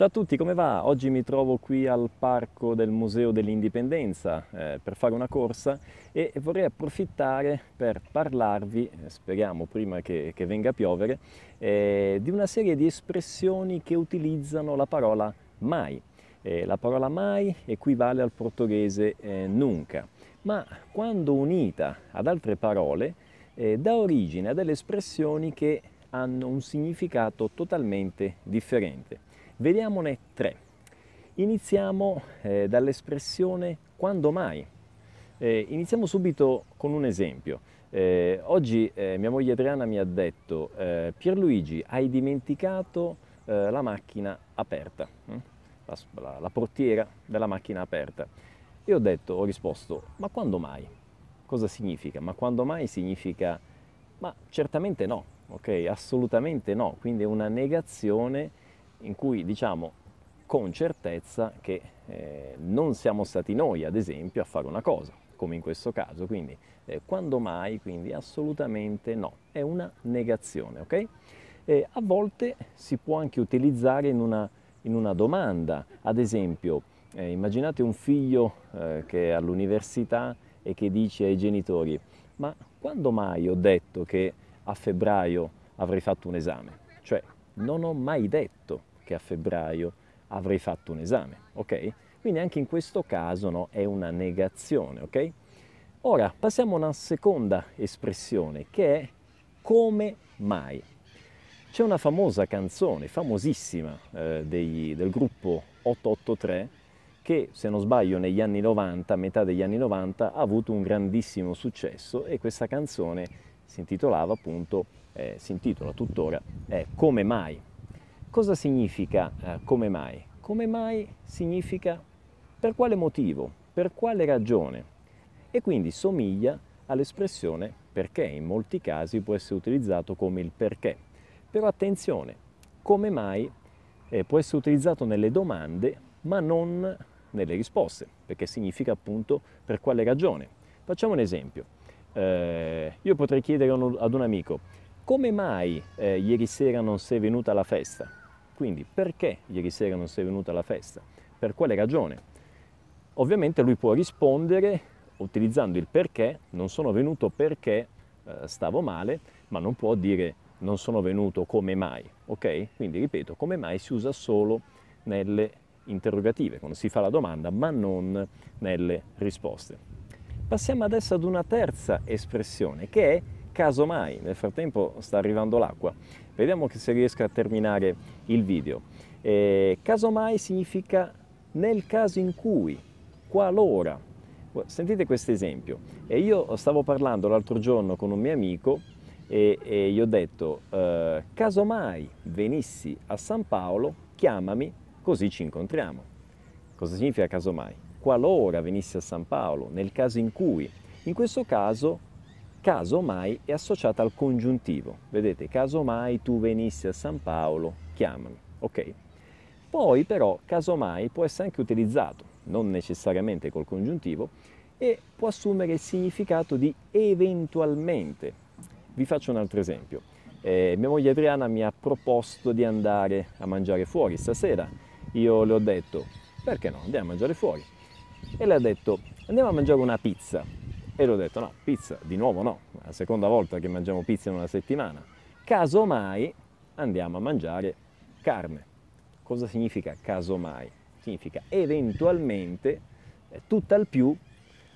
Ciao a tutti, come va? Oggi mi trovo qui al parco del Museo dell'Indipendenza eh, per fare una corsa e vorrei approfittare per parlarvi, eh, speriamo prima che, che venga a piovere, eh, di una serie di espressioni che utilizzano la parola mai. Eh, la parola mai equivale al portoghese eh, nunca, ma quando unita ad altre parole eh, dà origine a delle espressioni che hanno un significato totalmente differente. Vediamone tre. Iniziamo eh, dall'espressione quando mai. Eh, iniziamo subito con un esempio. Eh, oggi eh, mia moglie Adriana mi ha detto eh, Pierluigi hai dimenticato eh, la macchina aperta, hm? la, la, la portiera della macchina aperta. E ho detto, ho risposto, ma quando mai? Cosa significa? Ma quando mai significa, ma certamente no, ok? Assolutamente no, quindi è una negazione in cui diciamo con certezza che eh, non siamo stati noi, ad esempio, a fare una cosa, come in questo caso. Quindi, eh, quando mai? Quindi assolutamente no. È una negazione, ok? E a volte si può anche utilizzare in una, in una domanda. Ad esempio, eh, immaginate un figlio eh, che è all'università e che dice ai genitori, ma quando mai ho detto che a febbraio avrei fatto un esame? Cioè, non ho mai detto che a febbraio avrei fatto un esame, ok? Quindi anche in questo caso no, è una negazione, ok? Ora passiamo a una seconda espressione che è come mai. C'è una famosa canzone, famosissima, eh, dei, del gruppo 883 che se non sbaglio negli anni 90, a metà degli anni 90, ha avuto un grandissimo successo e questa canzone si intitolava appunto, eh, si intitola tuttora, è Come mai, Cosa significa eh, come mai? Come mai significa per quale motivo, per quale ragione e quindi somiglia all'espressione perché in molti casi può essere utilizzato come il perché. Però attenzione, come mai eh, può essere utilizzato nelle domande ma non nelle risposte, perché significa appunto per quale ragione. Facciamo un esempio. Eh, io potrei chiedere ad un amico, come mai eh, ieri sera non sei venuta alla festa? Quindi perché ieri sera non sei venuta alla festa? Per quale ragione? Ovviamente lui può rispondere utilizzando il perché, non sono venuto perché eh, stavo male, ma non può dire non sono venuto come mai, ok? Quindi ripeto, come mai si usa solo nelle interrogative, quando si fa la domanda, ma non nelle risposte. Passiamo adesso ad una terza espressione che è casomai. Nel frattempo sta arrivando l'acqua. Vediamo se riesco a terminare il video. Eh, casomai significa nel caso in cui, qualora. Sentite questo esempio. E io stavo parlando l'altro giorno con un mio amico e, e gli ho detto, eh, casomai venissi a San Paolo, chiamami così ci incontriamo. Cosa significa casomai? Qualora venissi a San Paolo, nel caso in cui. In questo caso caso mai è associata al congiuntivo. Vedete, caso mai tu venissi a San Paolo, chiamami. Ok? Poi però, caso mai può essere anche utilizzato, non necessariamente col congiuntivo, e può assumere il significato di eventualmente. Vi faccio un altro esempio. Eh, mia moglie Adriana mi ha proposto di andare a mangiare fuori stasera. Io le ho detto, perché no, andiamo a mangiare fuori. E le ha detto, andiamo a mangiare una pizza. E l'ho detto, no, pizza, di nuovo no, è la seconda volta che mangiamo pizza in una settimana. Casomai andiamo a mangiare carne. Cosa significa casomai? Significa eventualmente, tutt'al più,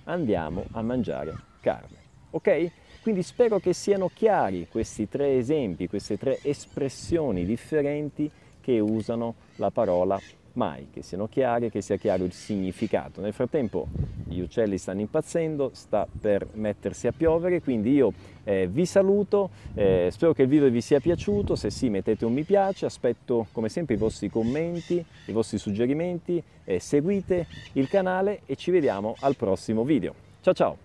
andiamo a mangiare carne. Ok? Quindi spero che siano chiari questi tre esempi, queste tre espressioni differenti che usano la parola mai, che siano chiare, che sia chiaro il significato. Nel frattempo gli uccelli stanno impazzendo, sta per mettersi a piovere, quindi io eh, vi saluto, eh, spero che il video vi sia piaciuto, se sì mettete un mi piace, aspetto come sempre i vostri commenti, i vostri suggerimenti, eh, seguite il canale e ci vediamo al prossimo video. Ciao ciao!